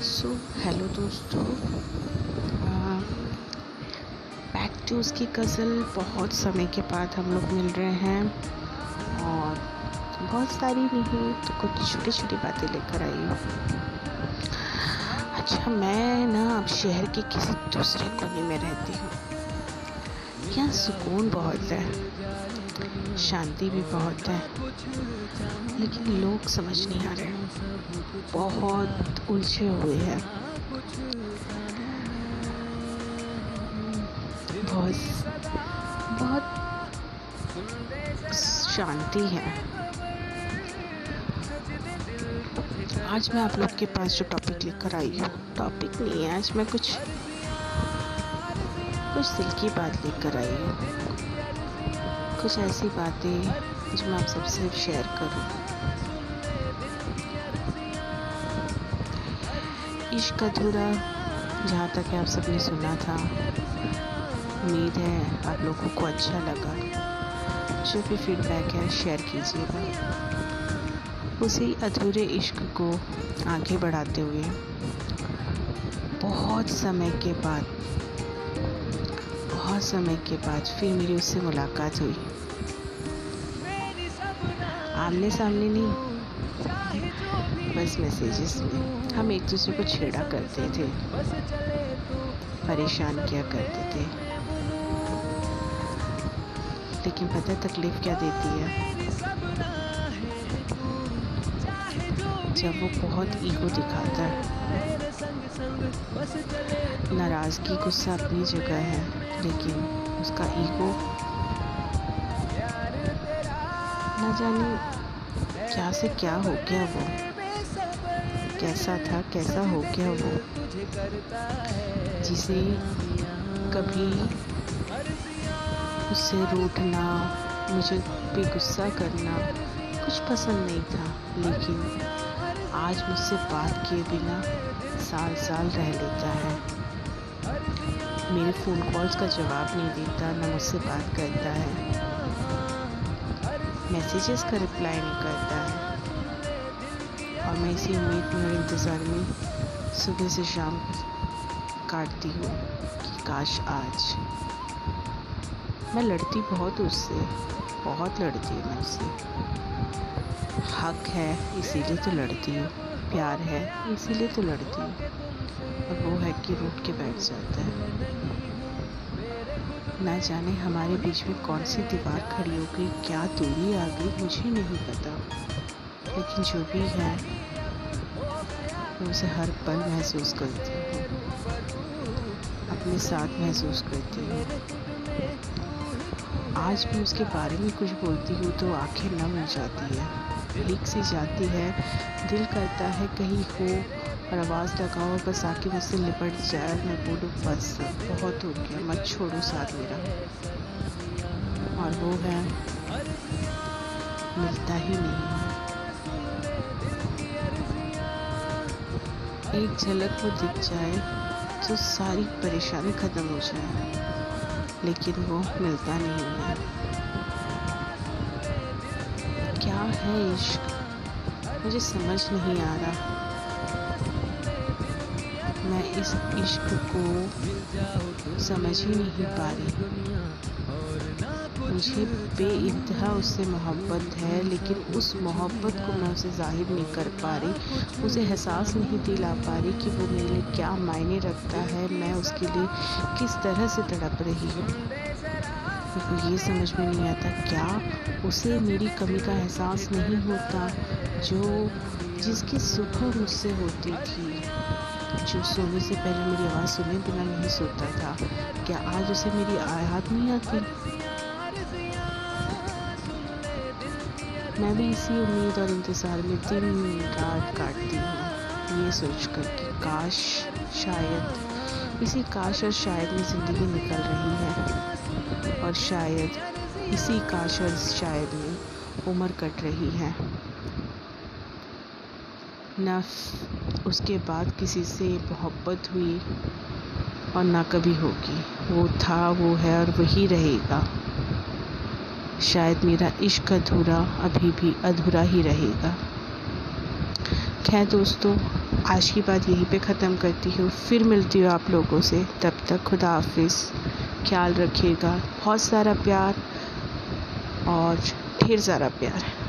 सो hello दोस्तों। Back to उसकी गज़ल बहुत समय के बाद हम लोग मिल रहे हैं। और बहुत सारी नहीं तो कुछ छोटी छोटी बातें लेकर आई हूँ। अच्छा मैं ना अब शहर के किसी दूसरे कोने में रहती हूँ। यहाँ सुकून बहुत है। शांति भी बहुत है। लेकिन लोग समझ नहीं आ रहे। बहुत उलझे हुए हैं। बहुत बहुत शांति है। आज मैं आप लोग के पास जो टॉपिक लेकर आई हूँ टॉपिक नहीं है। आज मैं कुछ कुछ दिल की बात लेकर आई हूँ। कुछ ऐसी बातें जो मैं आप सबसे शेयर करूँ। इश्क अधूरा जहाँ तक आप सबने सुना था। उम्मीद है आप लोगों को अच्छा लगा। जो भी फीडबैक है शेयर कीजिएगा। उसी अधूरे इश्क को आगे बढ़ाते हुए, बहुत समय के बाद बहुत समय के बाद फिर मेरी उससे मुलाकात हुई। आमने सामने नहीं, बस मैसेजेस में। हम एक दूसरे को छेड़ा करते थे। परेशान किया करते थे। लेकिन पता तकलीफ़ क्या देती है? जब वो बहुत ईगो दिखाता है। नाराज़गी, गुस्सा अपनी जगह है। लेकिन उसका ईगो न जाने क्या से क्या हो गया वो। कैसा था, कैसा हो गया वो। जिसे कभी उससे रूठना मुझे भी गुस्सा करना कुछ पसंद नहीं था। लेकिन आज मुझसे बात किए बिना साल साल रह लेता है। मेरे फ़ोन कॉल्स का जवाब नहीं देता, ना मुझसे बात करता है। मैसेजेस का रिप्लाई नहीं करता है। और मैं इसी उम्मीद में इंतज़ार में सुबह से शाम काटती हूँ कि काश आज मैं लड़ती बहुत उससे, बहुत लड़ती हूँ मैं उससे। हक है, इसीलिए तो लड़ती हूँ, प्यार है, इसीलिए तो लड़ती हूँ। और वो है कि रूठ के बैठ जाता है। ना जाने हमारे बीच में कौन सी दीवार खड़ी हो गई, क्या दूरी आ गई, मुझे नहीं पता। लेकिन जो भी है, मैं उसे हर पल महसूस करती हूँ। अपने साथ महसूस करती हूँ। आज भी उसके बारे में कुछ बोलती हूँ तो आँखें नम हो जाती है। भीख सी जाती है, दिल करता है कहीं हो और आवाज़ लगाओ बस आके मुझसे लिपट जाए। मैं बोलूँ, बस, बहुत हो गया, मत छोड़ो साथ मेरा। और वो है, मिलता ही नहीं। एक झलक वो दिख जाए तो सारी परेशानी ख़त्म हो जाए। लेकिन वो मिलता नहीं है। क्या है इश्क? मुझे समझ नहीं आ रहा। मैं इस इश्क को समझ ही नहीं पा रही। मुझे बेइंतहा उससे मोहब्बत है, लेकिन उस मोहब्बत को मैं उसे ज़ाहिर नहीं कर पा रही। उसे एहसास नहीं दिला पा रही कि वो मेरे लिए क्या मायने रखता है, मैं उसके लिए किस तरह से तड़प रही हूँ। को ये समझ में नहीं आता क्या उसे मेरी कमी का एहसास नहीं होता, जो जिसकी सुबह मुझसे होती थी। जो सोने से पहले मेरी आवाज़ सुने बिना नहीं सोता था। क्या आज उसे मेरी याद नहीं आती? मैं भी इसी उम्मीद और इंतज़ार में दिन रात काटती हूँ। ये सोच कर कि काश शायद, इसी काश और शायद में ज़िंदगी निकल रही है। और शायद, इसी काश और शायद में उम्र कट रही है। न उसके बाद किसी से मोहब्बत हुई और ना कभी होगी। वो था, वो है और वही रहेगा। शायद मेरा इश्क अधूरा अभी भी अधूरा ही रहेगा। खैर दोस्तों, आज की बात यहीं पे ख़त्म करती हूँ। फिर मिलती हूँ आप लोगों से। तब तक खुदा हाफिज़। ख्याल रखिएगा। बहुत सारा प्यार और ढेर सारा प्यार।